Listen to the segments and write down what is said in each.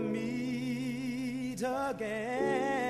may never meet again.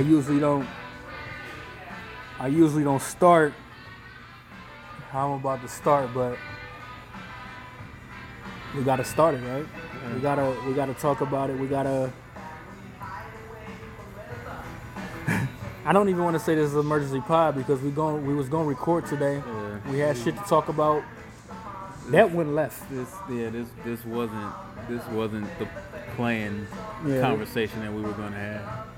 I usually don't. I usually don't start how I'm about to start, but we gotta start it, right? We gotta we gotta talk about it. We gotta. I don't even want to say this is an emergency pod because we going we was gonna record today. Yeah. We had shit to talk about. That went left. This yeah, this this wasn't this wasn't the planned Yeah. conversation that we were gonna have.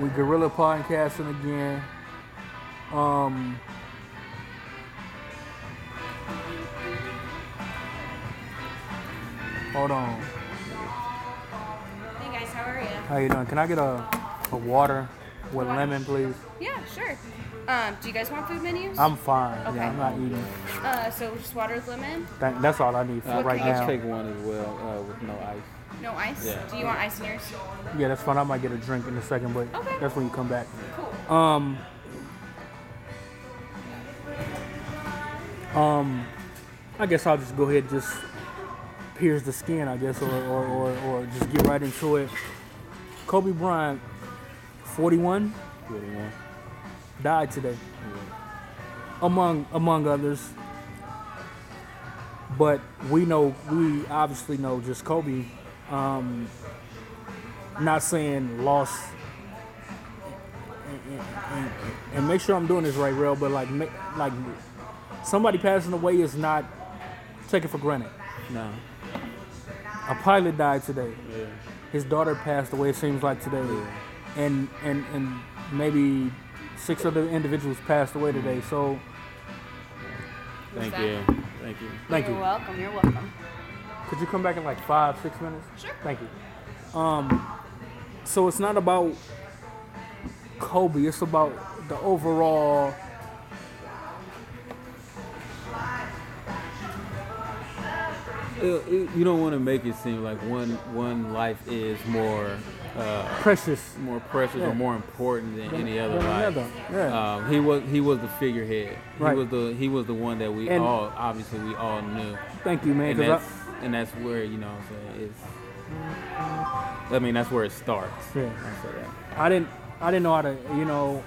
We gorilla podcasting again. Um. Hold on. Hey guys, how are you? How you doing? Can I get a, a water with Water? lemon, please? Yeah, sure. Um, do you guys want food menus? I'm fine. Okay. Yeah, I'm not eating. uh, so just water with lemon, That, that's all I need for Uh, right Okay. Let's now. take one as well uh, with no ice. No ice. Yeah. Do you want ice in yours? Yeah, that's fine. I might get a drink in a second, but Okay. that's when you come back. Cool. Um. Um, I guess I'll just go ahead and just pierce the skin, I guess, or, or, or, or just get right into it. Kobe Bryant, 41, 41. died today, among among others. But we know, we obviously know just Kobe. Um, not saying lost and, and make sure I'm doing this right, real, but like, ma- like somebody passing away is not taken for granted. No. A pilot died today. Yeah. His daughter passed away. It seems like today, and and and maybe six other individuals passed away today. So Thank you. Thank you. thank You're you. welcome. You're welcome. Could you come back in like five, six minutes? Sure. Thank you. Um, so it's not about Kobe. It's about the overall. It- you don't want to make it seem like one one life is more uh, Precious. more precious Yeah. or more important than any other than life. another, yeah. Um, he was he was the figurehead. Right. He was the he was the one that we And- all obviously we all knew. Thank you, man. And that's I- where you know what I'm saying it's. I mean that's where it starts. Yeah. I'll say that. I didn't I didn't know how to you know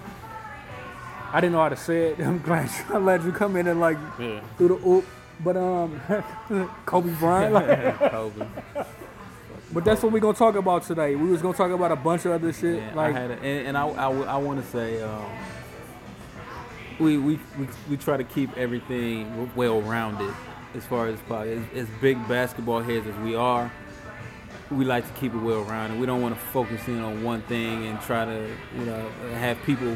I didn't know how to say it. I'm glad you, I'm glad you come in and like Yeah. do the oop. But um Kobe Bryant. Like, Kobe. but that's what we're gonna talk about today. We was gonna talk about a bunch of other shit. Yeah, like I a, and, and I I, want to say um, we, we we we try to keep everything well rounded as far as as, as big basketball heads as we are. We like to keep it well rounded. We don't want to focus in on one thing and try to you know have people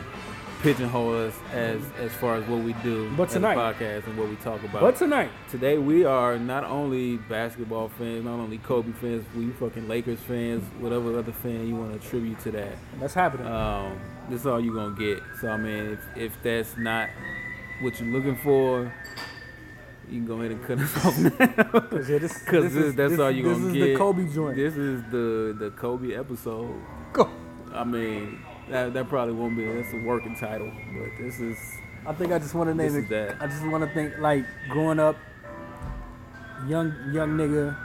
pigeonhole us as as far as what we do But tonight- podcast and what we talk about. but tonight, Today we are not only basketball fans, not only Kobe fans, we fucking Lakers fans, whatever other fan you want to attribute to that. that's happening. Um, this is all you're gonna get. So I mean, if, if that's not what you're looking for, you can go ahead and cut us off now. Cause yeah, this, this this, that's this- all you're this gonna is get. the Kobe joint. This is the the Kobe episode. Go. I mean, that, that probably won't be. That's a working title, but this is I think I just want to name This it. is that. I just want to think like growing up, young young nigga,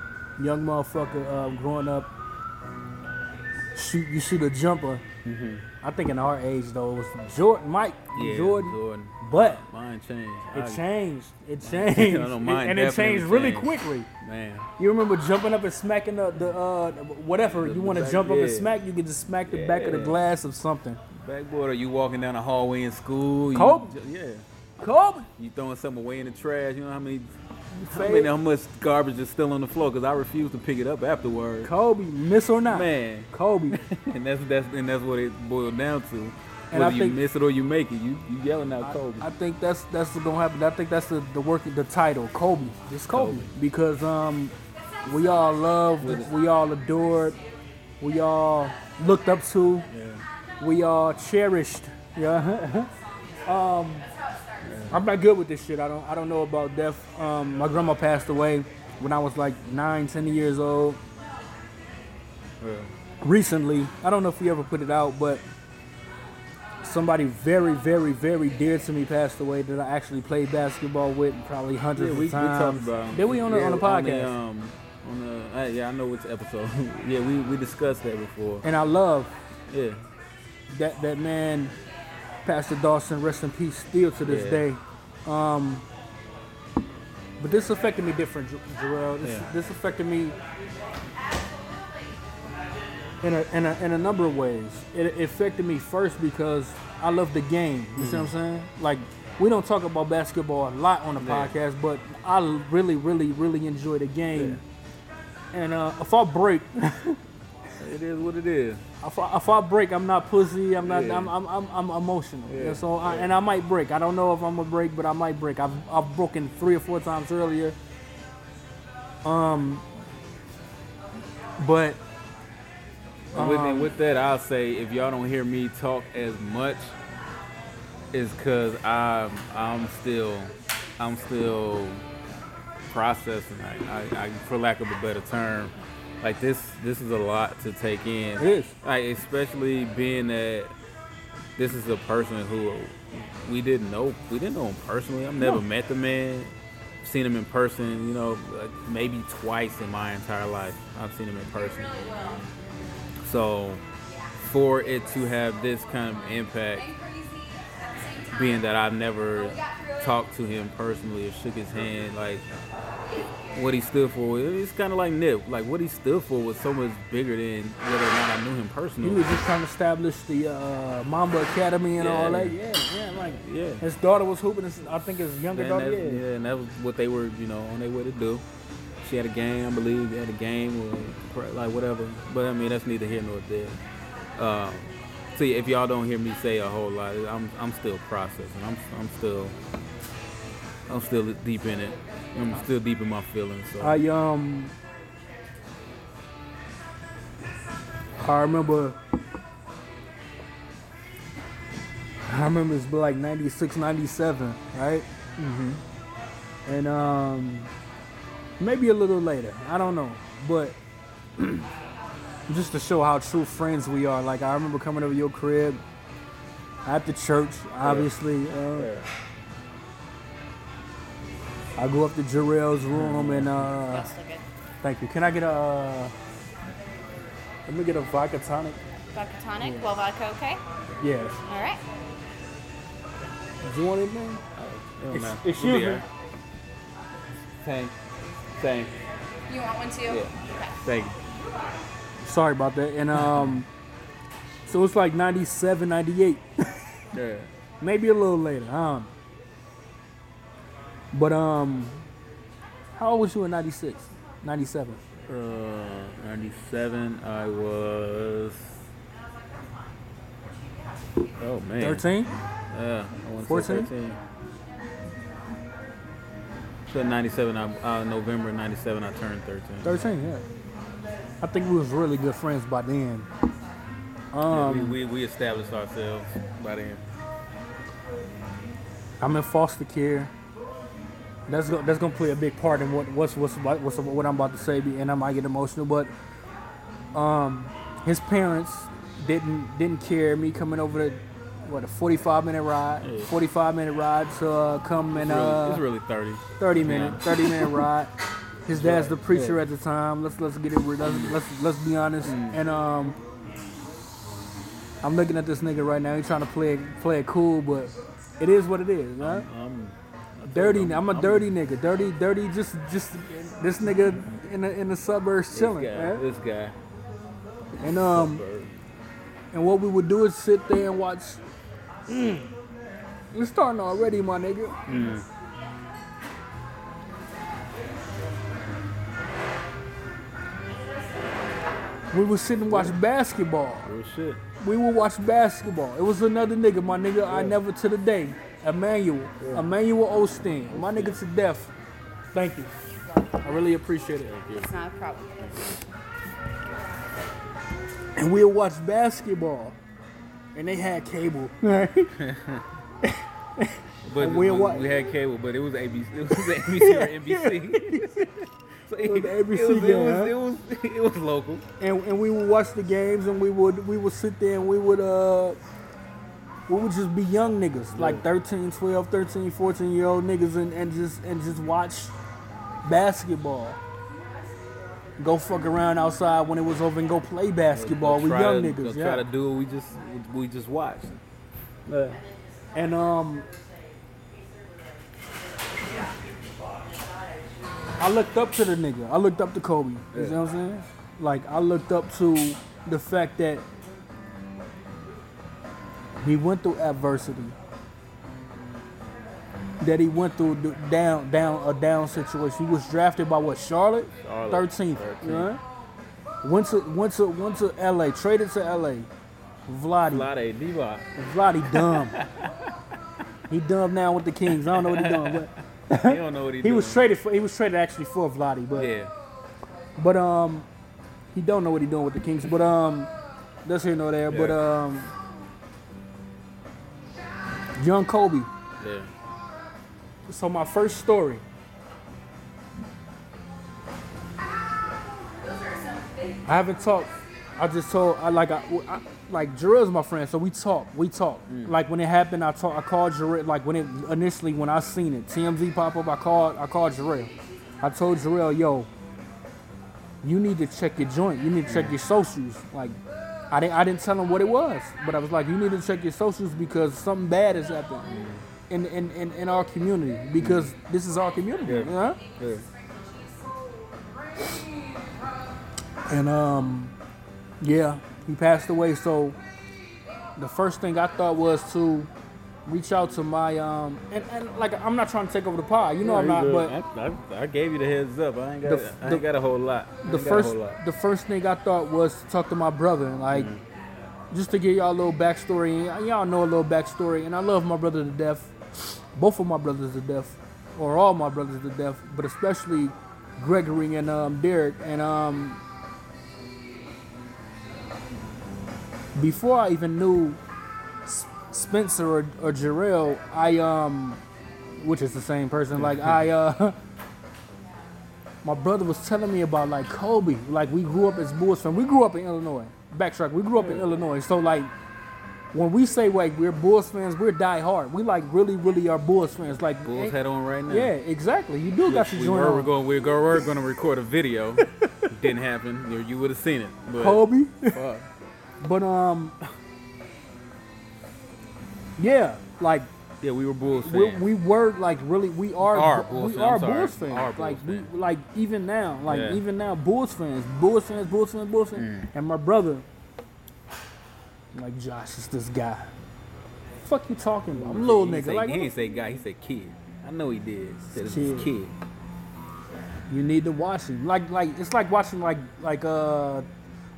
young motherfucker, uh, growing up. Shoot, you shoot a jumper. I think in our age though, it was Jordan, Mike, yeah, Jordan, Jordan. But Mine changed. it I- changed. It Mine- changed. I know mine and it changed really changed. quickly. Man, You remember jumping up and smacking the, the uh whatever The- you want to back- jump up and smack, you can just smack the back of the glass of something. backboard. Or you walking down the hallway in school? You, Kobe. Yeah. Kobe. You throwing something away in the trash. You know how many, how, Fade. many, how much garbage is still on the floor? Because I refuse to pick it up afterwards. Kobe, miss or not. Man, Kobe. and that's that's and that's what it boiled down to. And I Whether you think- miss it or you make it, you you yelling out Kobe. I think that's that's what's gonna happen. I think that's the the work the title Kobe. It's Kobe, Kobe. because um we all loved, With it. we all adored, we all looked up to, yeah. we all cherished. Yeah. um, I'm not good with this shit. I don't I don't know about death. Um, my grandma passed away when I was like nine, ten years old. yeah. recently. I don't know if we ever put it out, but somebody very, very, very dear to me passed away that I actually played basketball with probably hundreds Yeah, we, we of times. talked about. Did we on the yeah, on the podcast? um, on the, uh, yeah, I know which episode. yeah, we, we discussed that before. and I love Yeah, that that man, Pastor Dawson, rest in peace, still to this Yeah. day. Um, but this affected me different, Jarrell. This, this affected me in a, in a in a number of ways. It, affected me first because I love the game. You see what I'm saying? Like we don't talk about basketball a lot on the Yeah. podcast, but I really, really, really enjoy the game. And uh, if I break, it is what it is. if I, if I break, I'm not pussy. I'm not. Yeah. I'm, I'm, I'm, I'm emotional. Yeah. And so, I, and I might break. I don't know if I'm gonna break, but I might break. I've, I've broken three or four times earlier. Um, but And with, and Um, with that, I'll say if y'all don't hear me talk as much, is because I'm I'm still I'm still processing. I, I, I, for lack of a better term, like this this is a lot to take in. It is. Like especially being that this is a person who we didn't know. We didn't know him personally. I've never No. met the man. Seen him in person, you know, like maybe twice in my entire life. I've seen him in person. So, for it to have this kind of impact, being that I've never talked to him personally or shook his hand, like what he stood for, it's kind of like Nip. Like what he stood for was so much bigger than whether or not I knew him personally. he was just trying to establish the uh, Mamba Academy and all that. Yeah, yeah. Like Yeah. his daughter was hooping. His, I think his younger And daughter. Yeah. yeah, and that was what they were, you know, on their way to do. She had a game, I believe. They had a game, or like whatever. But I mean, that's neither here nor there. Um, so yeah, if y'all don't hear me say a whole lot, I'm I'm still processing. I'm I'm still I'm still deep in it. I'm still deep in my feelings. So I um I remember I remember it's like 96, 97, right? Mm-hmm. And um maybe a little later. I don't know. But just to show how true friends we are. Like I remember coming over your crib at the church, obviously. Uh, I go up to Jarrell's room and uh That's still. Thank you. Can I get a? Uh, let me get a vodka tonic. Vodka tonic, well vodka, okay? Yes. All right. Do you want anything? it don't Ex- matter. excuse We'll me. all right. Thank, thank, You want one too? Yeah. Okay. thank you. Sorry about that. And um, so it's like 97, 98, Yeah. maybe a little later. Um, but um, how old was you in 96, 97? Uh, 97, I was. Oh, man. 13? Yeah, I want to 14? 13. So 97, I, uh, November 97, I turned 13. 13, yeah. I think we was really good friends by then. Yeah, Um, we, we, we established ourselves by then. I'm in foster care. That's go, that's gonna play a big part in what what's what's what- what's what I'm about to say, and I might get emotional. But um, his parents didn't didn't care me coming over the what a 45 minute ride, Yeah. 45 minute ride to uh, come and It's really, uh, it's really 30. 30 minute 30 minute ride. His dad's the preacher yeah. at the time. Let's let's get it. Let's let's, let's be honest. Mm. And um, I'm looking at this nigga right now. He's trying to play it, play it cool, but It is what it is, huh? I'm, Dirty. I'm a dirty nigga. Dirty, dirty. Just, just this nigga in the in the suburbs This chilling, guy, man. this guy. And um, and what we would do is sit there and watch. Mm, it's starting already, my nigga. Mm. We would sitting and watch basketball. Real shit. We would watch basketball. It was another nigga, my nigga. I never to the day. Emmanuel, Emmanuel Osteen, my nigga to death. Thank you. I really appreciate it. It's not a problem. And we'll watch basketball, and they had cable. Right? But we're we, what- we had cable, but it was ABC. It was ABC or NBC. so it, was the it, ABC was, it, was, huh? it was it was local. and and we would watch the games, and we would we would sit there and we would uh. We would just be young niggas, like 13, 12, 13, 14 year old niggas and, and just and just watch basketball. Go fuck around outside when it was over and go play basketball. We Try young to, niggas, Try yeah. to do what we just we just watched. Yeah. And um, I looked up to the nigga. I looked up to Kobe. You Yeah. know what I'm saying? Like I looked up to the fact that he went through adversity. That he went through the down down a down situation. He was drafted by what Charlotte, thirteenth. Yeah. Went to went to went to L.A. Traded to L.A. Vladdy. Vlade Divac. Vladdy dumb. he dumb now with the Kings. I don't know what he doing, but He don't know what he, he was traded for. He was traded actually for Vladdy, but Yeah. but um, he don't know what he doing with the Kings. But um, that's here nor there. But um, young Kobe. Yeah. So my first story. I haven't talked. I just told. I like. I, I like Jarrell's my friend, so we talk. We talk. Mm. Like when it happened, I talk. I called Jarrell. Like when it initially when I seen it, TMZ pop up. I called. I called Jarrell. I told Jarrell, yo, you need to check your joint. You need to check mm. your socials. Like, I didn't. I didn't tell him what it was, but I was like, you need to check your socials because something bad has happened mm. In in, in, in our community because this is our community. Yeah. You know? Yeah. And um, yeah, he passed away. So the first thing I thought was to reach out to my um, and, and like I'm not trying to take over the pod. You know I'm not, you but. I, I, I gave you the heads up. I ain't got, The- I ain't the- got a whole lot. I the ain't got a first lot. the first thing I thought was to talk to my brother, like just to give y'all a little backstory. And y'all know a little backstory, and I love my brother to death. Both of my brothers to death, or all my brothers to death, but especially Gregory and um, Derek. And um, before I even knew S- Spencer or, or Jarrell, I um, which is the same person. Like I uh. my brother was telling me about like Kobe. Like we grew up as Bulls fans. We grew up in Illinois. Backtrack. We grew up in Illinois. So like when we say like we're Bulls fans, we're die hard. We like really, really are Bulls fans. Like Bulls head on right now. Yeah, exactly. You do got your We joint were, on. we're going. We were, going to record a video. Didn't happen. You, you would have seen it. But Kobe. fuck. But um, yeah, like Yeah, we were Bulls we, fans. we were like really we are Are Bulls we fans, are Bulls fans. Are Bulls like fans. we like even now, like Yeah. even now, Bulls fans, Bulls fans, Bulls fans, Bulls fans. And my brother, like Josh, is this guy. Fuck you talking about? I'm a little he nigga. Say, like he ain't say guy. He said kid. I know he did. He said Kid. kid. you need to watch him. Like like it's like watching like like uh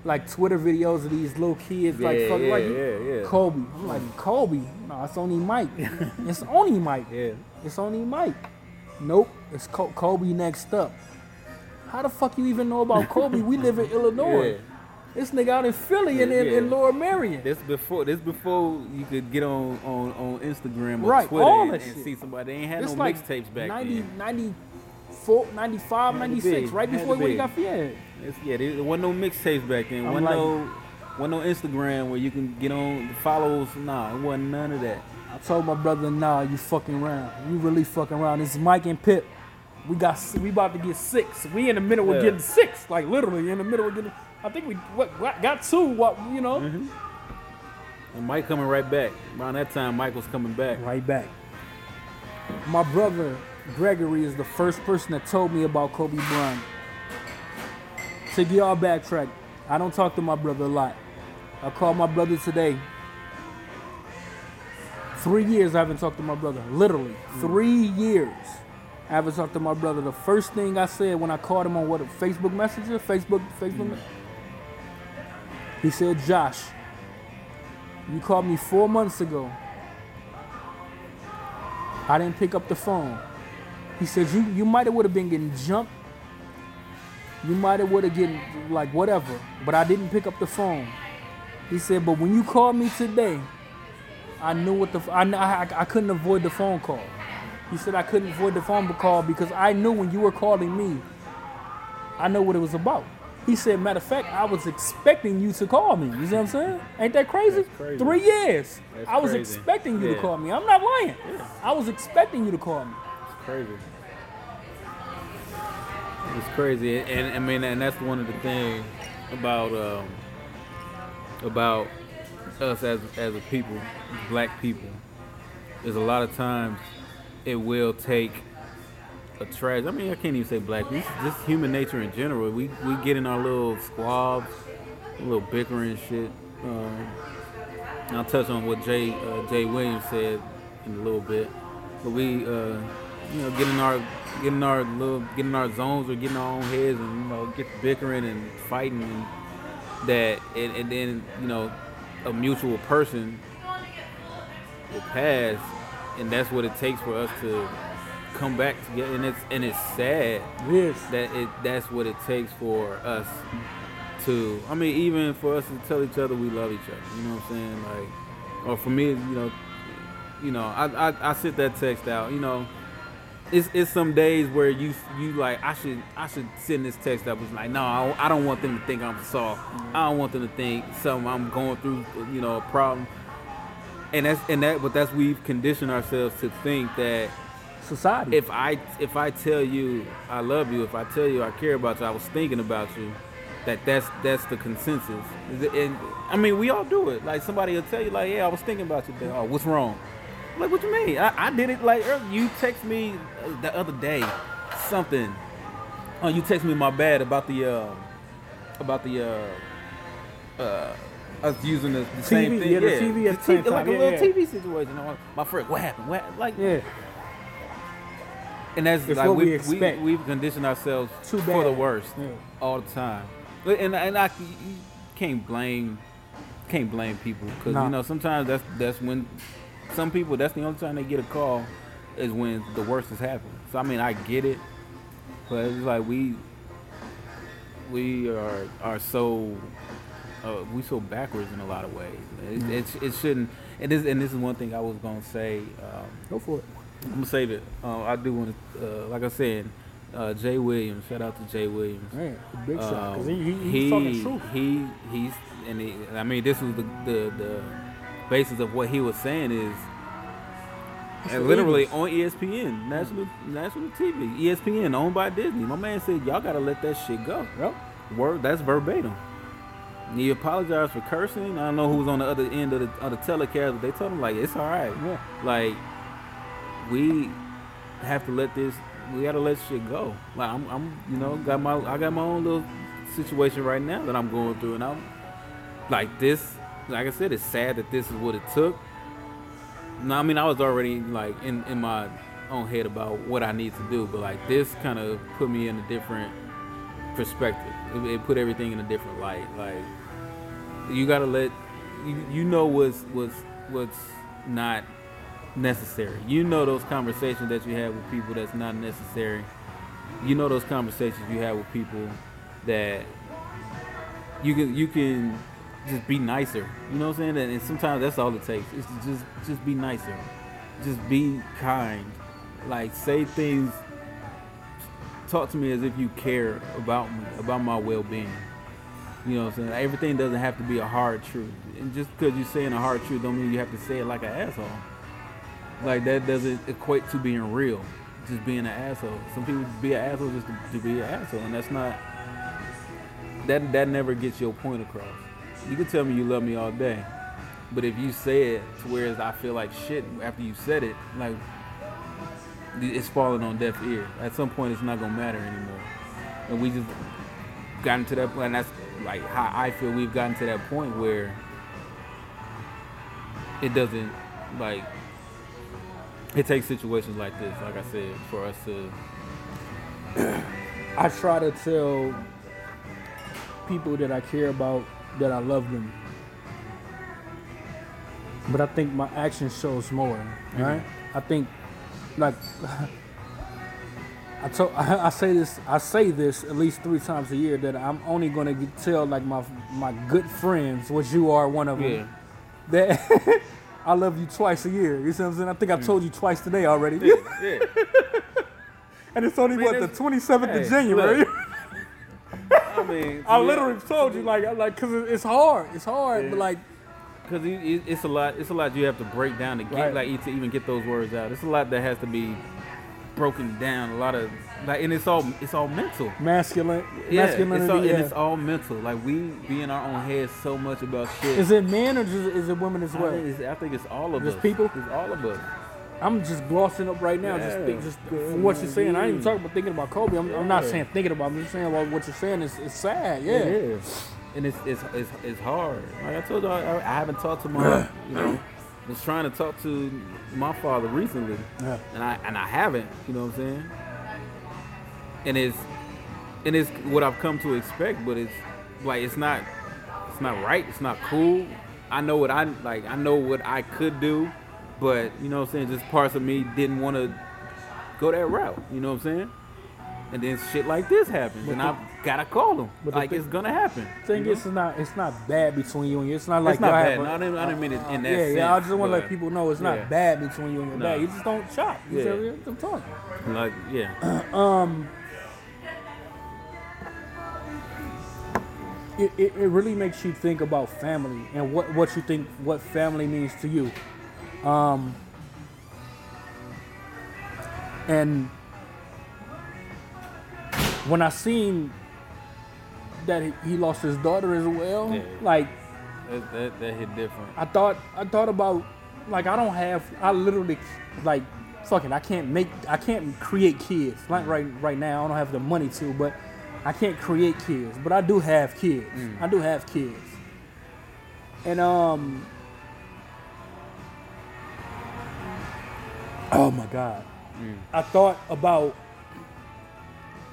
like Twitter videos of these little kids like Yeah, fuck, yeah, like yeah, yeah. Kobe. I'm like Kobe. No, it's only Mike. it's only Mike. Yeah. It's only Mike. Nope, it's Kobe next up. How the fuck you even know about Kobe? We live in Illinois. This nigga out in Philly and in, Yeah. in Lower Merion. This before this before you could get on on, on Instagram or Right, Twitter and, and see somebody. They ain't had It's no like mixtapes back 90, then. 94, 95, 96, be, right had before he got fired. It's, yeah, there wasn't no mixtapes back then. Wasn't like- no wasn't no Instagram where you can get on the follows. Nah, it wasn't none of that. I told my brother, nah, you fucking around. You really fucking around. It's Mike and Pip. We got we about to get six. We in the middle of Yeah. getting six. Like literally in the middle of getting I think we got two, what you know? Mm-hmm. And Mike coming right back. Around that time, Mike was coming back. right back. My brother Gregory is the first person that told me about Kobe Bryant. To get all backtrack, I don't talk to my brother a lot. I called my brother today. Three years I haven't talked to my brother. Literally, three years. I haven't talked to my brother. The first thing I said when I called him on what a Facebook Messenger, Facebook, Facebook. Me- He said, "Josh, you called me four months ago. I didn't pick up the phone. He said you you might have would have been getting jumped. You might have would have getting like whatever, but I didn't pick up the phone. He said, but when you called me today, I knew what the I, I I couldn't avoid the phone call. He said I couldn't avoid the phone call because I knew when you were calling me, I know what it was about. He said, matter of fact, I was expecting you to call me. You see what I'm saying? Ain't that crazy? Crazy. Three years. That's I was crazy. expecting you to call me. I'm not lying. I was expecting you to call me. It's crazy. It's crazy, and I mean, and that's one of the things about um, about us as as a people, black people. Is a lot of times it will take a trash. I mean, I can't even say black. Just human nature in general. We we get in our little squabs, little bickering shit. Um, I'll touch on what Jay uh, Jay Williams said in a little bit. But we, uh, you know, get in our get in our little get in our zones or get in our own heads and you know get bickering and fighting and that and, and then you know a mutual person will pass and that's what it takes for us to come back together and it's and it's sad Yes. that it that's what it takes for us to I mean even for us to tell each other we love each other. You know what I'm saying? Like or for me, you know, you know, I I, I sent that text out, you know. It's, it's some days where you you like I should I should send this text that was like no I, I don't want them to think I'm soft I don't want them to think something I'm going through you know a problem and that's and that but that's we've conditioned ourselves to think that Society. if I if I tell you I love you, if I tell you I care about you, I was thinking about you, that that's that's the consensus. And I mean, we all do it. Like somebody will tell you, like, yeah, I was thinking about you. Then, oh, what's wrong? Like, what you mean? I, I did it like. You text me uh, the other day something. Oh, you text me my bad about the uh, about the uh, uh, us using the, the same TV, thing. yeah, the TV at the same like time, a yeah, little yeah. TV situation. My friend, what happened? What happened? like yeah. And that's It's like what we we, we, expect. we've conditioned ourselves Too for the worst Yeah. all the time. And and I can't blame can't blame people because No. you know sometimes that's that's when some people that's the only time they get a call is when the worst has happened. So I mean I get it, but it's like we we are are so uh, we so backwards in a lot of ways. It, it, it shouldn't. And this and this is one thing I was gonna say. Um, Go for it. I'm gonna save it. Uh, I do want to, uh, like I said, uh, Jay Williams. Shout out to Jay Williams. Man, big shot. Because Um, he, he, he's talking truth. he he's and he, I mean this was the, the the basis of what he was saying is and literally on ESPN, national national TV, ESPN owned by Disney. My man said y'all gotta let that shit go. Yep. Word, that's verbatim. And He apologized for cursing. I don't know who was on the other end of the, of the telecast, but they told him like it's all right. Yeah. Like we have to let this. We gotta let shit go. Like I'm, I'm, you know, got my, I got my own little situation right now that I'm going through, and I'm like this. Like I said, it's sad that this is what it took. No, I mean I was already like in in my own head about what I need to do, but like this kind of put me in a different perspective. It, it put everything in a different light. Like you gotta let you, you know what's what's what's not necessary. You know those conversations that you have with people that's not necessary. You know those conversations you have with people that you can you can just be nicer. You know what I'm saying? And, sometimes that's all it takes. Is to just just be nicer. Just be kind. Like say things talk to me as if you care about me, about my well-being. You know what I'm saying? Everything doesn't have to be a hard truth. And just because you're saying a hard truth don't mean you have to say it like an asshole. Like that doesn't equate to being real. Just being an asshole. Some people be an asshole just to, to be an asshole, and that's not. That that never gets your point across. You can tell me you love me all day, But if you say it to where I feel like shit after you said it, like it's falling on deaf ear. At some point, it's not gonna matter anymore. And we just gotten to that point. And that's like how I feel we've gotten to that point where it doesn't like it takes situations like this, like I said, for us to I try to tell people that I care about that I love them. But I think my action shows more, right? I think, like, I told, I, I say this, I say this at least three times a year that I'm only gonna get, tell like my my good friends, which you are one of them, that I love you twice a year. You see what I'm saying? I think I told you twice today already. Yeah, yeah. and it's only mean, what the 27th hey, of January. look. I mean, I literally told you like, I- like, cause it's hard. It's hard, Yeah. but like, because it's a lot. It's a lot you have to break down to get Right. like to even get those words out. It's a lot that has to be broken down. A lot of like, and it's all it's all mental. masculine, Yeah, masculinity. it's all, yeah. and it's all mental. Like we be in our own heads so much about shit. Is it men or just, is it women as I well? think it's, I think it's all of Just us. people? It's all of us. I'm just glossing up right now. Just Yeah. think, just from what you're saying. I ain't even talking about thinking about Kobe. I'm, I'm not saying thinking about. I'm just saying what you're saying. is, it's sad. Yeah. It is. And it's, it's it's it's hard. Like I told you, I, I haven't talked to my, you know, was trying to talk to my father recently, Yeah. and I and I haven't. You know what I'm saying? And it's and it's what I've come to expect, but it's like it's not it's not right. It's not cool. I know what I like. I know what I could do, but you know what I'm saying. Just parts of me didn't want to go that route. You know what I'm saying? And then shit like this happens, and I've gotta call him. but Like thing- it's gonna happen. Thing you know? is, it's not it's not bad between you and you. It's not like it's not bad. a- No, I didn't, I didn't mean it in that yeah, sense. yeah. I just want to let people know it's not yeah. bad between you and your No. dad. You just don't chop. You Yeah. yeah. I'm talking. Like, yeah, um. it, it, it really makes you think about family and what, what you think what family means to you. Um, and when I seen that he, lost his daughter as well, Yeah. like that, that, that hit different. I thought I thought about like I don't have I literally like fucking I can't make I can't create kids. Like right right now I don't have the money to but I can't create kids. But I do have kids. I do have kids. And um oh my god. I thought about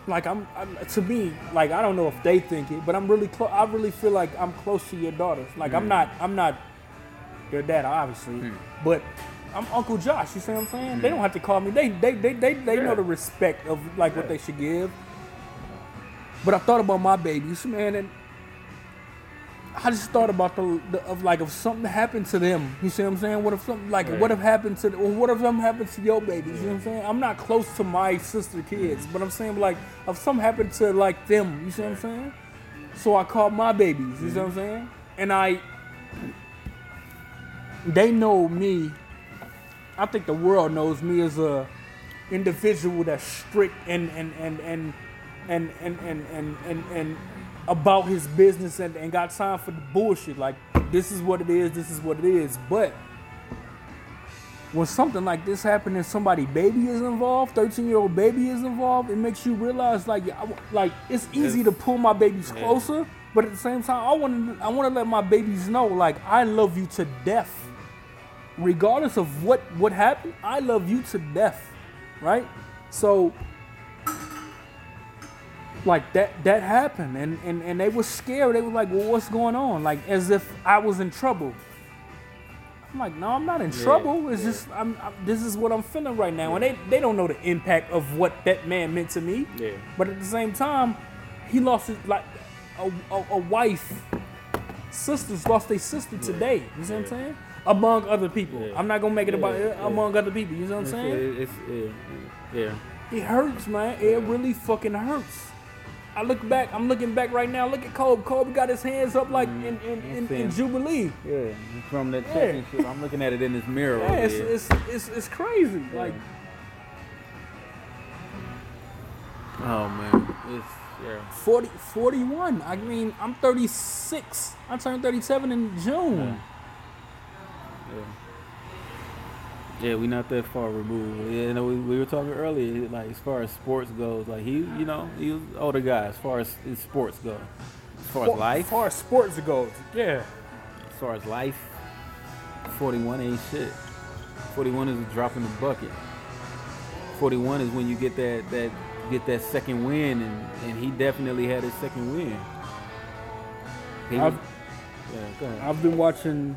like I'm, I'm to me like I don't know if they think it but I'm really close I really feel like I'm close to your daughters. Like I'm mm. not I'm not your dad obviously mm. but I'm Uncle Josh you see what I'm saying? They mm. don't have to call me. They they they they, they know the respect of like what they should give. But I thought about my babies man and I just thought about the, the of like if something happened to them, you see what I'm saying? What if something like Right. what if happened to or what if something happened to your babies? You know what I'm saying? I'm not close to my sister kids, but I'm saying like if something happened to like them, you see what I'm saying? So I called my babies, you see what I'm mm-hmm. saying? And I they know me. I think the world knows me as a individual that's strict and and and and and and and and, and, and about his business and, and got time for the bullshit. Like this is what it is, this is what it is. But when something like this happens and somebody baby is involved, 13 year old baby is involved, it makes you realize like I like it's easy to pull my babies Yeah. closer, but at the same time I want to I want to let my babies know like I love you to death. Regardless of what what happened, I love you to death. Right? So like that that happened. And, and and they were scared. They were like well what's going on? Like as if i was in trouble. I'm like no i'm not in trouble. It's just I'm, I'm this is what i'm feeling right now. And they they don't know the impact of what that man meant to me. Yeah. but at the same time he lost his like a, a, a wife. Sisters lost their sister today. You see what i'm saying? Among other people. Yeah. i'm not gonna make it about Yeah, yeah. among other people. You know what i'm It's, saying? it's, yeah, yeah. it hurts, man. It really fucking hurts. I look back. I'm looking back right now. Look at Kobe. Kobe got his hands up like mm, in, in, in, in Jubilee. Yeah, from that Yeah. championship. I'm looking at it in this mirror. Yeah, it's, it's, it's, it's crazy. Like, oh man, it's yeah. 40, 41. I mean, I'm 36. I turned 37 in June. Yeah. Yeah, we not that far removed. Yeah, you know, we, we were talking earlier, like as far as sports goes, like he, you know, he was older guy as far as his sports go. As far as life, As far as sports goes, yeah. as far as life, 41 ain't shit. 41 is a drop in the bucket. 41 is when you get that that get that second win, and, and he definitely had his second win. He I've, yeah, go ahead. I've been watching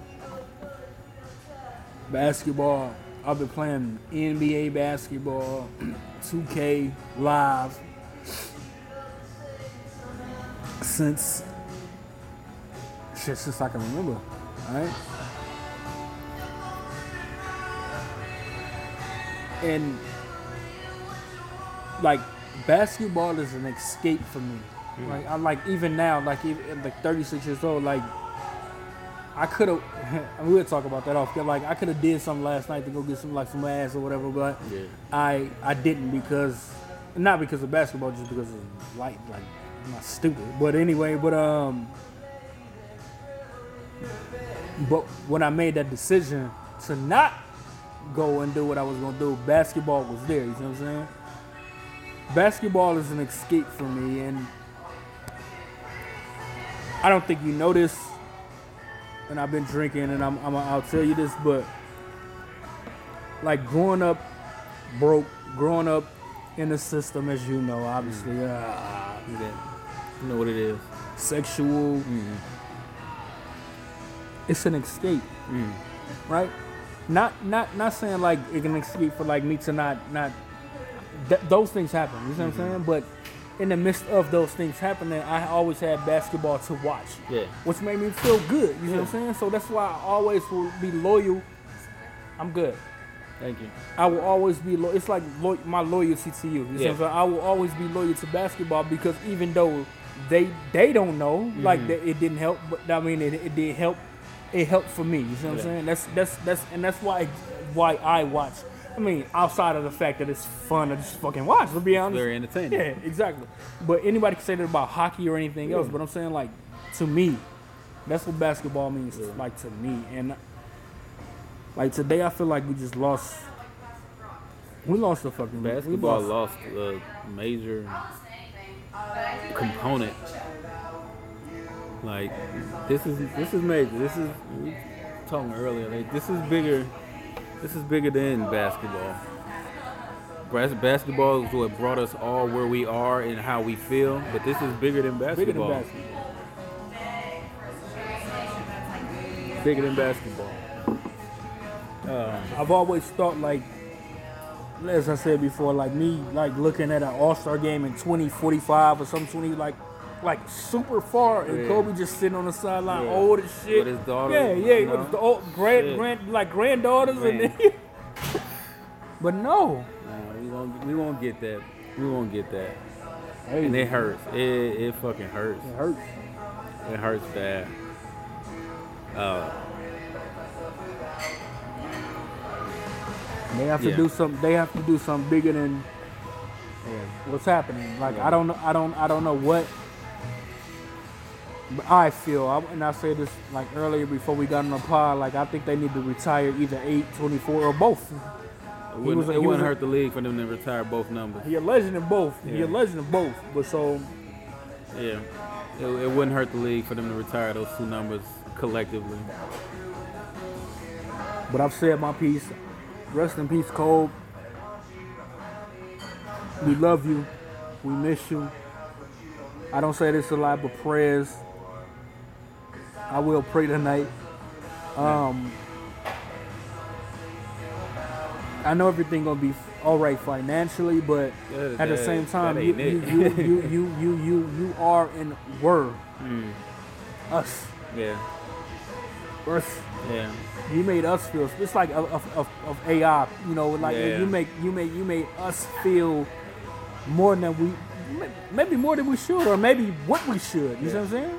basketball. I've been playing NBA basketball, 2K live since shit since I can remember. Right? And like basketball is an escape for me. Hmm. Like I like even now, like even like 36 years old, like I could have. We'll talk about that off. Like I could have did something last night to go get some like some ass or whatever, but Yeah. I I didn't because not because of basketball, just because of light. Like I'm not stupid, but anyway, but um, but when I made that decision to not go and do what I was gonna do, basketball was there. You know what I'm saying? Basketball is an escape for me, and I don't think you know this. And I've been drinking, and I'm, I'm I'll tell you this, but like growing up broke, growing up in the system, as you know, obviously, uh, Yeah. You know what it is. sexual. Mm. It's an escape, Mm. right? Not not not saying like it can escape for like me to not not. Th- those things happen. You know what I'm saying? But in the midst of those things happening, I always had basketball to watch. Yeah. which made me feel good. You know what I'm saying? So that's why I always will be loyal. I'm good. Thank you. I will always be loyal. It's like lo- my loyalty to you. You Yeah. what I'm saying? I will always be loyal to basketball because even though they they don't know, like Mhm. that it didn't help, but I mean it, it did help. It helped for me. You see what I'm saying? That's that's that's and that's why why I watch. I mean, outside of the fact that it's fun to just fucking watch. To be honest, Very entertaining. yeah, exactly. But anybody can say that about hockey or anything else. But I'm saying like to me, that's what basketball means. Yeah. Like to me, and like today, I feel like we just lost. We lost the fucking we Basketball lost- lost a major component. Like this is this is major. This is we were talking earlier. Like this is bigger. This is bigger than basketball. Basketball is what brought us all where we are and how we feel. But this is bigger than basketball. bigger than basketball. Bigger than basketball. Um, I've always thought like, as I said before, like me, like looking at an All Star game in 2045 or some 20 like. Like super far, and Yeah. Kobe just sitting on the sideline, Yeah. old as shit. With his daughter, yeah, yeah, you with his old grand, Shit. grand, like granddaughters, and then, but no, nah, we won't we won't get that. We won't get that. hey, And it hurts. It it fucking hurts. it hurts. It hurts bad. Uh, They have to Yeah. do something. They have to do something bigger than what's happening. Like Yeah. I don't know. I don't. I don't know what. I feel, I, and I said this like earlier before we got on the pod. Like I think they need to retire either eight, 24, or both. it wouldn't, was it wouldn't a- hurt the league for them to retire both numbers. He a legend in both. He a Yeah. legend in both. But so Yeah, it, it wouldn't hurt the league for them to retire those two numbers collectively. But I've said my piece. Rest in peace, Cole. We love you. We miss you. I don't say this a lot, but prayers. I will pray tonight. Um, I know everything gonna be all right financially, but That- at the same time, you you, you, you you you you you are and were Mm, us. yeah, Us. yeah, You made us feel. It's like of, of, AI, you know, like Yeah. you make you make you made us feel more than we, maybe more than we should, or maybe what we should. You see what I'm saying?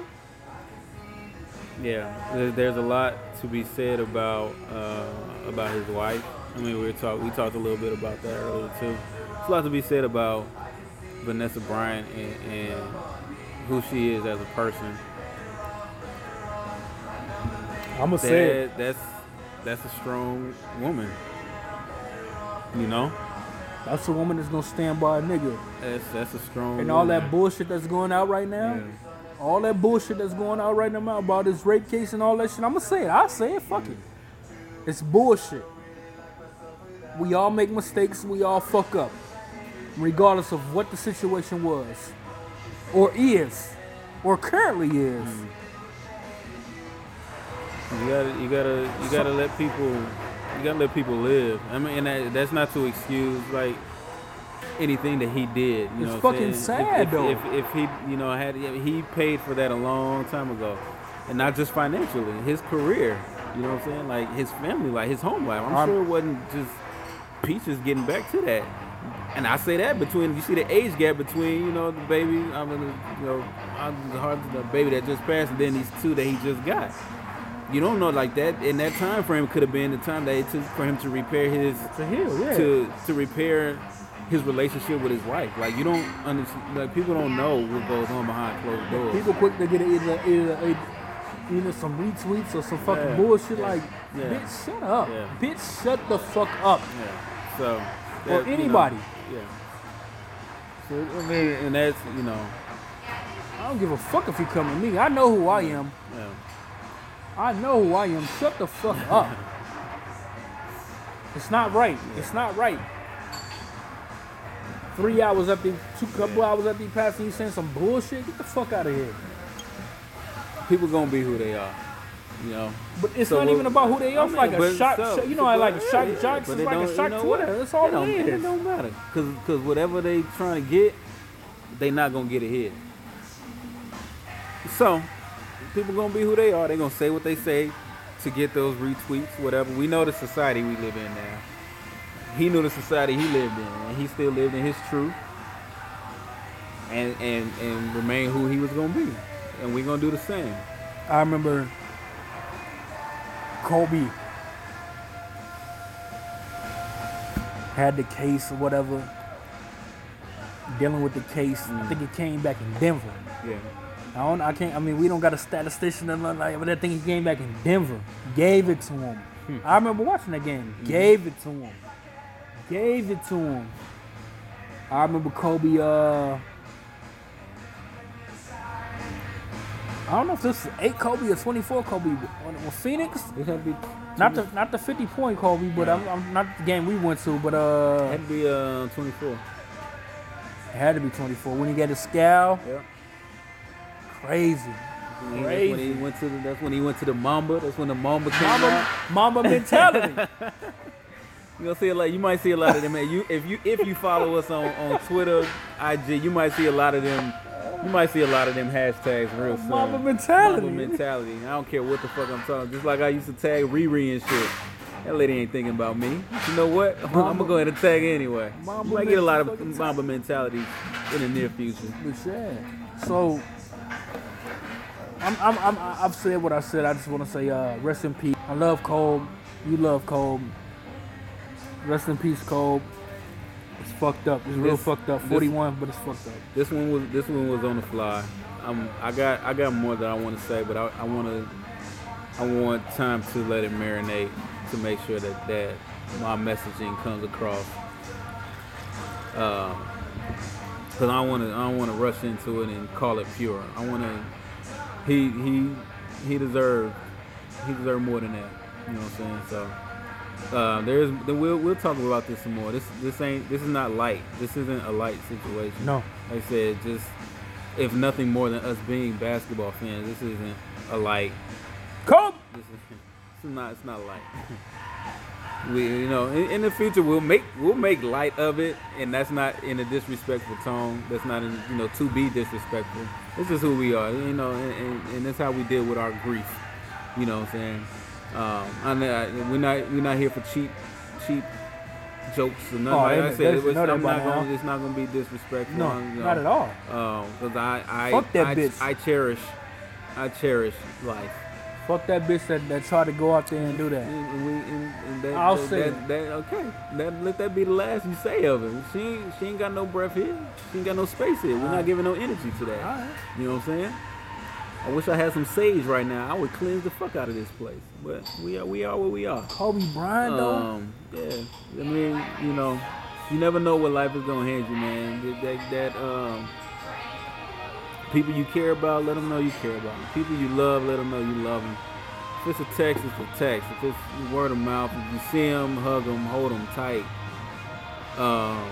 Yeah. There's a lot to be said about uh, about his wife. I mean, we were talk we talked a little bit about that earlier too. There's a lot to be said about Vanessa Bryant and, and who she is as a person. I'm gonna say it. That's that's a strong woman. You know, That's a woman that's gonna stand by a nigga. that's that's a strong. And all that bullshit that's going out right now, Yeah. All that bullshit that's going out right now about this rape case and all that shit, I'm gonna say it. I say it. Fuck it. It's bullshit. We all make mistakes. We all fuck up, regardless of what the situation was, or is, or currently is. You gotta, you gotta, you gotta let people, you gotta let people live. I mean, and that, that's not to excuse like anything that he did. You It's know fucking sad, if, if, though. If, if he, you know, had he paid for that a long time ago, and not just financially, his career. You know what I'm saying? Like his family like his home life. I'm, I'm- sure it wasn't just Peaches getting back to that. And I say that between you see the age gap between you know the baby, I mean you know the the baby that just passed, and then these two that he just got. You don't know like that. In that time frame, could have been the time that it took for him to repair his To heal, yeah. to to repair his relationship with his wife. Like you don't understand. Like people don't know what goes on behind closed doors. People quick to get either either either, either some retweets or some fucking Yeah, bullshit. yeah, Like, yeah. bitch, shut up. Yeah. Bitch, shut the fuck up. Yeah. So. Or that, you know, anybody. yeah. So I mean, and that's you know, I don't give a fuck if you come at me. I know who I am. yeah. I know who I am. Shut the fuck up. It's not right. It's not right. Three hours after, two couple hours after you passing, you saying some bullshit. Get the fuck out of here. people gonna be who they are. You know. But it's So not even about who they are. I It's mean, like a shock. so- you know, I like yeah, shock yeah, jocks. It's like a shock you know Twitter. what? That's all it don't, it It don't matter, cause, cause whatever they trying to get, they not gonna get it here. So, people gonna be who they are. They gonna say what they say to get those retweets, whatever. We know the society we live in now. He knew the society he lived in, and he still lived in his truth, and and and remain who he was gonna be, and we're gonna do the same. I remember Kobe had the case or whatever, dealing with the case. I think it came back in Denver. Yeah. I don't. I can't. I mean, we don't got a statistician or nothing like that. But that thing he came back in Denver. Gave it to him. Hmm. I remember watching that game. Gave it to him. Gave it to him. I remember Kobe. Uh, I don't know if this is eight Kobe or twenty four Kobe. On, on Phoenix, It had to be not the not the fifty point Kobe, but I'm, I'm not the game we went to, but uh, had to be uh 24. it had to be twenty four when he got his scowl. Yeah. Crazy. That's when Crazy. he went to the, that's when he went to the Mamba. That's when the Mamba came Mamba, out. Mamba mentality. You gonna see a lot. You might see a lot of them. Man, you if you if you follow us on, on Twitter, IG, you might see a lot of them. You might see a lot of them hashtags real soon. Mamba mentality. Mamba mentality. I don't care what the fuck I'm talking. Just like I used to tag Riri and shit. That lady ain't thinking about me. You know what? I'm gonna go ahead and tag anyway. Mamba might get a lot of Mamba mentality in the near future. But yeah. So I'm, I'm, I'm, I've said what I said. I just want to say, uh, rest in peace. I love Cole. You love Cole. Rest in peace, Cole. It's fucked up. It's real fucked up. 41, but it's fucked up. This one was this one was on the fly. Um, I got I got more that I want to say, but I, I want to I want time to let it marinate to make sure that that my messaging comes across. Um, cause I don't want to I want to rush into it and call it pure. I want to he he he deserved he deserved more than that. You know what I'm saying? So. Uh, there's then we'll we'll talk about this some more. This this ain't this is not light. This isn't a light situation. No. Like I said, just if nothing more than us being basketball fans, this isn't a light. Cole! This is, is not it's not light. we you know in, in the future we'll make we'll make light of it, and that's not in a disrespectful tone. That's not in you know to be disrespectful. This is who we are. You know, and, and, and that's how we deal with our grief. You know what I'm saying? Um, I'm not, we're not we're not here for cheap cheap jokes or nothing. Oh, like I said, it was, I'm not gonna, it's not gonna be disrespectful. No, you not at all. because I, I, Fuck that I, bitch. I cherish, I cherish life. Fuck that bitch that, that tried to go out there and do that. And we, and, and that, I'll that, say that, that- okay. That, let that be the last you say of it. She ain't, she ain't got no breath here. She ain't got no space here. We're not giving no energy to that. You know what I'm saying? I wish I had some sage right now. I would cleanse the fuck out of this place. But we are we are what we are. Kobe Bryant though. Um, yeah. I mean, you know, you never know what life is gonna hand you, man. That, that, that um, people you care about, let them know you care about them. People you love, let them know you love them. If it's a text, it's a text. If it's word of mouth, if you see them, hug them, hold them tight. Um,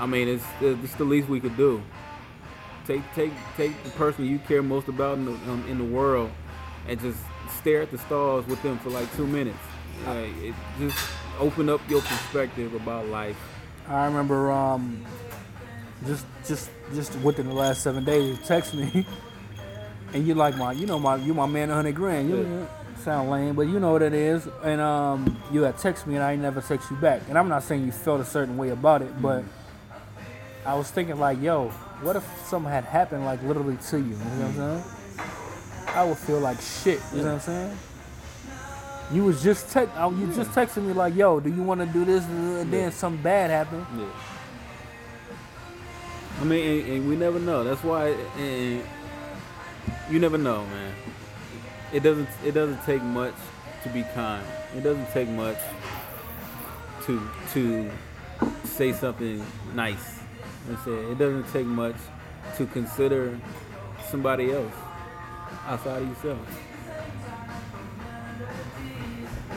I mean, it's it's the least we could do. Take take take the person you care most about in the um, in the world, and just stare at the stars with them for like two minutes. Like, it just open up your perspective about life. I remember um, just just just within the last seven days, you text me, and you like my, you know my, you my man, hundred grand. You Yeah. sound lame, but you know what it is. And um, you had text me, and I ain't never text you back. And I'm not saying you felt a certain way about it, but I was thinking like, yo, what if something had happened like literally to you? You know what I'm mm-hmm. saying? I would feel like shit. You know what I'm saying? You was just text, you just texting me like, yo, do you want to do this? And then Yeah. something bad happened. Yeah. I mean, and, and we never know. That's why, and you never know, man. It doesn't. It doesn't take much to be kind. It doesn't take much to to say something nice. I'm saying it doesn't take much to consider somebody else outside of yourself.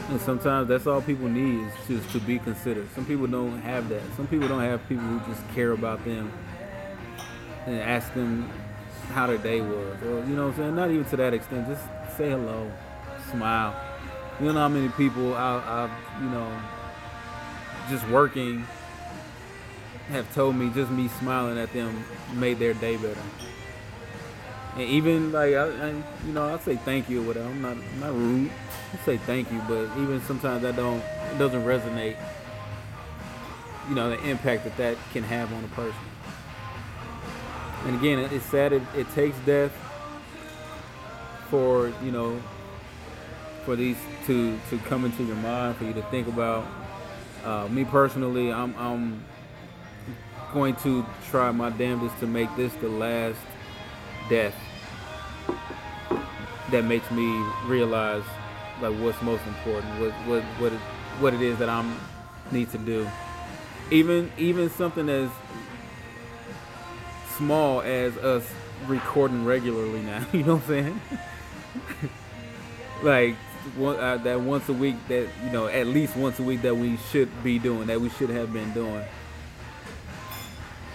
And sometimes that's all people need is just to be considered. Some people don't have that. Some people don't have people who just care about them and ask them how their day was. Or you know what I'm saying? Not even to that extent. Just say hello, smile. You know how many people I, I you know, just working have told me just me smiling at them made their day better. And even like I, I you know, I say thank you or whatever. I'm not I'm not rude. I say thank you, but even sometimes I don't it doesn't resonate. You know, the impact that that can have on a person. And again, it's sad. It, it takes death for you know for these to to come into your mind for you to think about. Uh, me personally, I'm I'm going to try my damnedest to make this the last death that makes me realize like what's most important, what what what it, what it is that I'm need to do. Even even something as small as us recording regularly now. You know what I'm saying? like one, uh, that once a week that you know at least once a week that we should be doing that we should have been doing.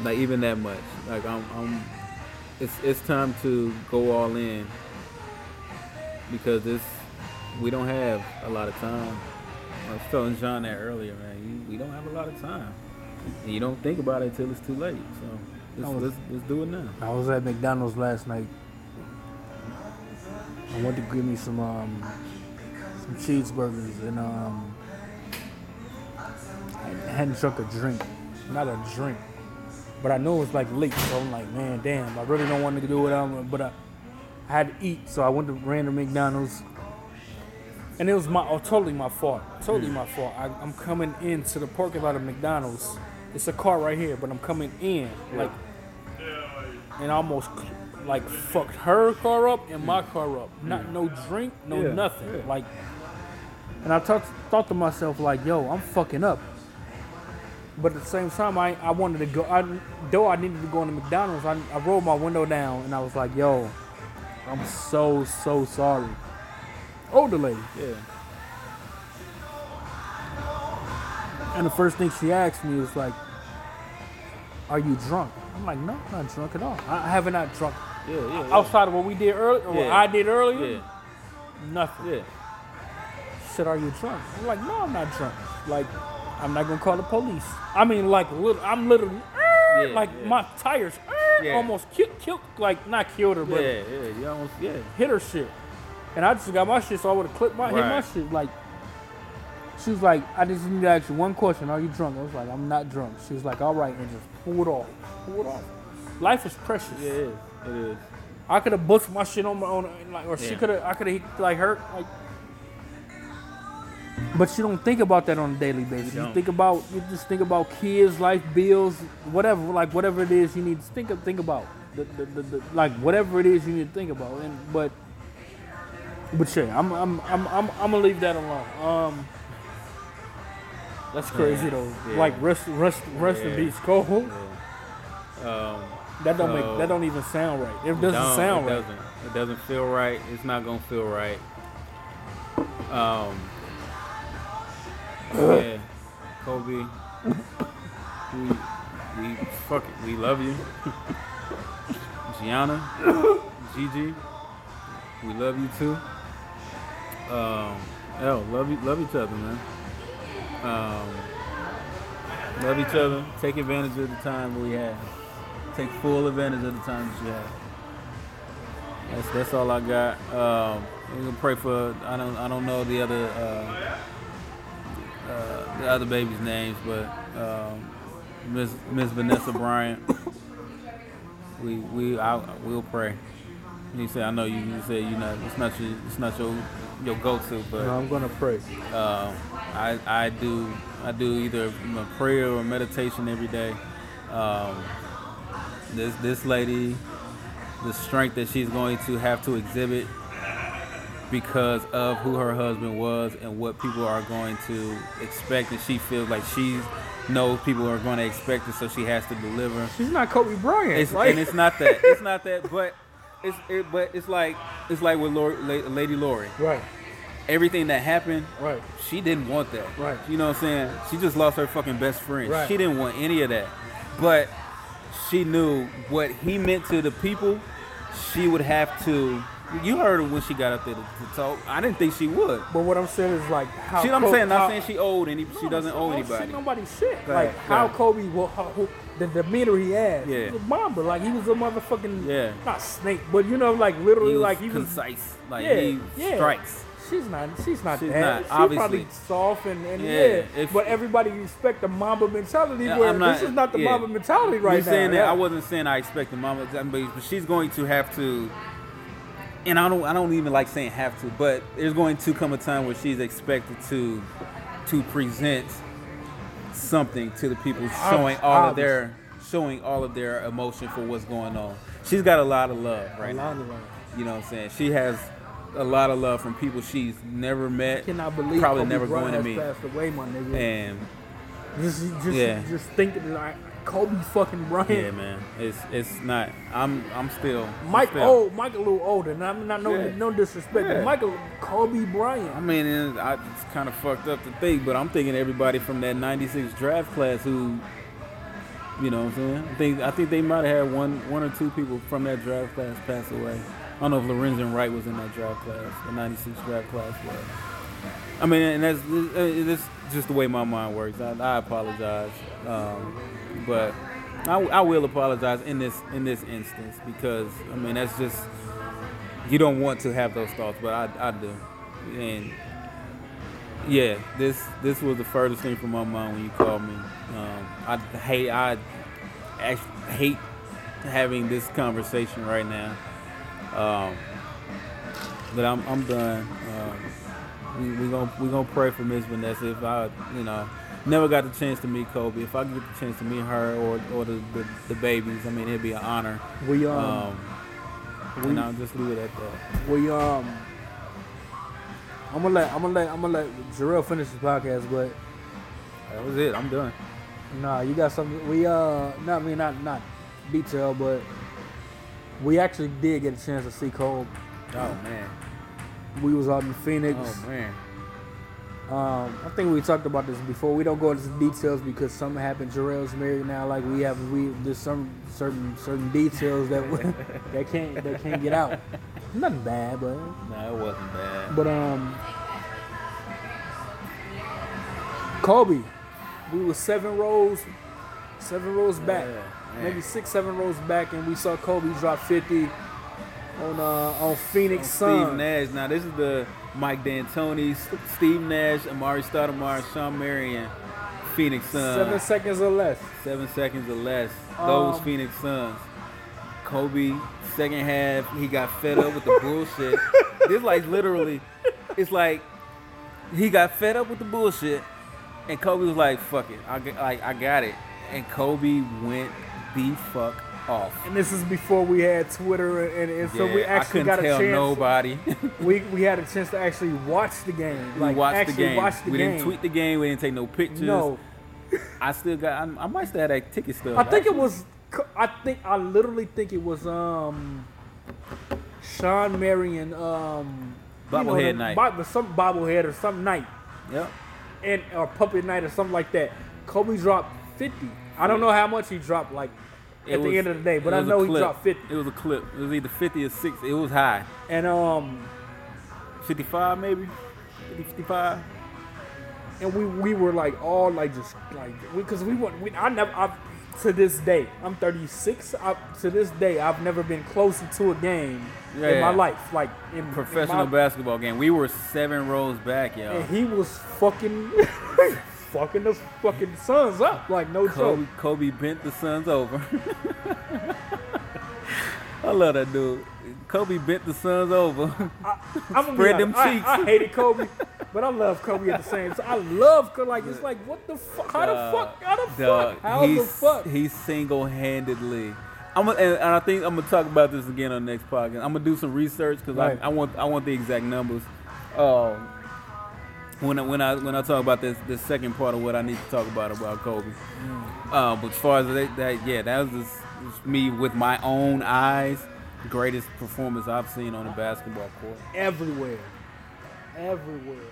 Like even that much. Like I'm, I'm it's it's time to go all in because this we don't have a lot of time. I was telling John that earlier, man. You, we don't have a lot of time, and you don't think about it until it's too late. So let's, was- let's, let's do it now. I was at McDonald's last night. I went to get me some um, some cheeseburgers and um, I hadn't drunk a drink, not a drink, but I know it was like late, so I'm like, man, damn, I really don't want to do it. But I, I had to eat, so I went to random McDonald's, and it was my oh, totally my fault, totally my fault. I, I'm coming into the parking lot of McDonald's. It's a car right here, but I'm coming in like and almost like fucked her car up and my car up. Not no drink, no Yeah, nothing. Like, and I thought thought to myself like, yo, I'm fucking up. But at the same time, I I wanted to go. I though I needed to go into McDonald's. I, I rolled my window down and I was like, yo, I'm so so sorry. Older lady. Yeah. And the first thing she asked me was like, "Are you drunk?" I'm like, "No, I'm not drunk at all. I I haven't drunk Yeah, yeah, yeah. outside of what we did earlier, or what I did earlier. Yeah, Nothing." yeah. She said, "Are you drunk?" I'm like, "No, I'm not drunk. Like, I'm not gonna call the police. I mean, like, lit- I'm literally Yeah, uh, like yeah. my tires uh, Yeah. almost killed, killed, like not killed her, but yeah, you almost, yeah. hit her shit. And I just got my shit, so I would have clipped my hit my shit. Like, she was like, I just need to ask you one question. Are you drunk? I was like, I'm not drunk. She was like, all right, and just pulled off. Pulled off. Life is precious. Yeah, it is. It is. I could have busted my shit on my own, like, or she could have, I could have like hurt, like. But you don't think about that on a daily basis. You, don't. think about, you just think about kids, life, bills, whatever, like whatever it is you need to think of, think about. the, the, the, the like whatever it is you need to think about. And but but yeah, I'm I'm I'm I'm, I'm gonna leave that alone. Um, that's crazy Yeah, though. yeah. Like rest rest rest in Yeah. peace, Cole. Um, That don't make that don't even sound right. It doesn't sound it right. Doesn't. It doesn't feel right. It's not gonna feel right. Um. Yeah, Kobe. We we fuck it. We love you, Gianna, Gigi. We love you too. Um. Love you. Love each other, man. Um. Love each other. Take advantage of the time we have. Take full advantage of the time that you have. That's that's all I got. Um, we're gonna pray for. I don't I don't know the other uh, uh, the other babies' names, but um, Miss Miss Vanessa Bryant. We we I we'll pray. You say I know you, you said you know it's not your it's not your your go to, but No, I'm gonna pray. um, I I do I do either a prayer or meditation every day. Um, this this lady, the strength that she's going to have to exhibit because of who her husband was and what people are going to expect, and she feels like she knows people are going to expect it, so she has to deliver. She's not Kobe Bryant. It's, like, and it's not that. It's not that. But it's it, but it's like it's like with Lori, Lady Lori. right, Everything that happened, right. she didn't want that. Right. You know what I'm saying? She just lost her fucking best friend. Right. She didn't want any of that. But she knew what he meant to the people. She would have to. You heard her when she got up there to, to talk. I didn't think she would. But what I'm saying is like how. See what I'm Kobe- saying? Not how- saying she owed any. She No, doesn't owe anybody. Nobody shit. Go like ahead, how ahead. Kobe, wa- how, who, the demeanor he had. Yeah. He was a mamba. Like he was a motherfucking. Yeah. Not snake, but you know, like literally, He like he was. concise. Like Yeah, he yeah. strikes. She's not. She's not She's that. not, she's obviously. probably soft and, and yeah. If- but everybody expect the Mamba mentality. Yeah, where not- this is not the yeah. Mamba mentality right You're now. saying that yeah. I wasn't saying I expect the mama, but but she's going to have to. And I don't, I don't even like saying have to, but there's going to come a time where she's expected to, to present something to the people, showing all of their, showing all of their emotion for what's going on. She's got a lot of love right A now. lot of love. You know what I'm saying? She has a lot of love from people she's never met, Cannot believe probably Kobe never Bryant going to meet, passed away, my nigga. and Just, just, Yeah. just thinking like Kobe fucking Bryant. yeah, man, it's it's not. I'm I'm still I'm Mike still- old, Mike a little older, and I'm not no Yeah. no disrespect, Yeah. Michael Kobe Bryant. I mean, and I, it's kind of fucked up to think, but I'm thinking everybody from that '96 draft class who, you know, what I'm saying. I think I think they might have had one one or two people from that draft class pass away. I don't know if Lorenzen Wright was in that draft class, the '96 draft class was. I mean, and that's uh, that's just the way my mind works. I, I apologize, um, but I, I will apologize in this in this instance because I mean that's just you don't want to have those thoughts, but I, I do, and yeah, this this was the furthest thing from my mind when you called me. Um, I hate I actually hate having this conversation right now, um, but I'm I'm done. Um, we we gonna we gonna pray for Miss Vanessa. If I you know never got the chance to meet Kobe, if I get the chance to meet her or or the the, the babies, I mean it'd be an honor. We um, Um, and I'll just leave it at that. we um, I'm gonna let I'm gonna let I'm gonna let Jarrell finish his podcast, but That was it. I'm done. nah, you got something. We uh, not I mean not not detail, but we actually did get a chance to see Kobe. Oh man. We was out in Phoenix. Oh man. Um, I think we talked about this before. We don't go into details because something happened. Jarrell's married now. Like we have, we there's some certain certain details that we, that can't that can't get out. Nothing bad, but No, it wasn't bad. but um, Kobe, we were seven rows, seven rows back, Yeah, maybe six seven rows back, and we saw Kobe drop fifty on uh on Phoenix Steve Sun. Nash. Now this is the Mike D'Antoni, Steve Nash, Amar'e Stoudemire, Shawn Marion, Phoenix Suns. Seven seconds or less. Seven seconds or less. Those Um, Phoenix Suns. Kobe, second half, he got fed up with the bullshit. this like literally, it's like he got fed up with the bullshit, and Kobe was like, "Fuck it, I, like, I got it." And Kobe went the fuck off. And this is before we had Twitter, and, and so we Yeah, actually got a tell chance. nobody. We we had a chance to actually watch the game. we watched the game. watch the we game. didn't tweet the game. We didn't take no pictures. No, I still got. I, I might still have that ticket still. I think it was. I think I literally think it was um Shawn Marion um you know, Bobblehead night. Bi- some bobblehead or some night Yep. and or puppet night or something like that. Kobe dropped fifty. I don't know how much he dropped like At the end of the day, but I know he dropped fifty. It was a clip. It was either 50 or 60. It was high. And um 55 maybe. 50, 55. and we we were like all like just like because we, went we I never I, to this day I'm 36 I, to this day I've never been closer to a game in Yeah. my life like in Professional in my, basketball game. We were seven rows back, y'all. and he was fucking fucking the fucking Suns up like no Kobe, joke Kobe bent the Suns over. I love that dude. Kobe bent the Suns over. I'm gonna Spread them honest, cheeks. I, I hated Kobe but I love Kobe at the same time I love Kobe like it's like what the fuck how the fuck how the fuck how the he's- fuck He single-handedly. I'm gonna, and, and I think I'm gonna talk about this again on the next podcast. I'm gonna do some research because Right. I, I want I want the exact numbers. Um, when I, when I when I talk about this this second part of what I need to talk about about Kobe. Mm. Uh, but as far as that, that yeah, that was just, just me with my own eyes. Greatest performance I've seen on a basketball court. everywhere everywhere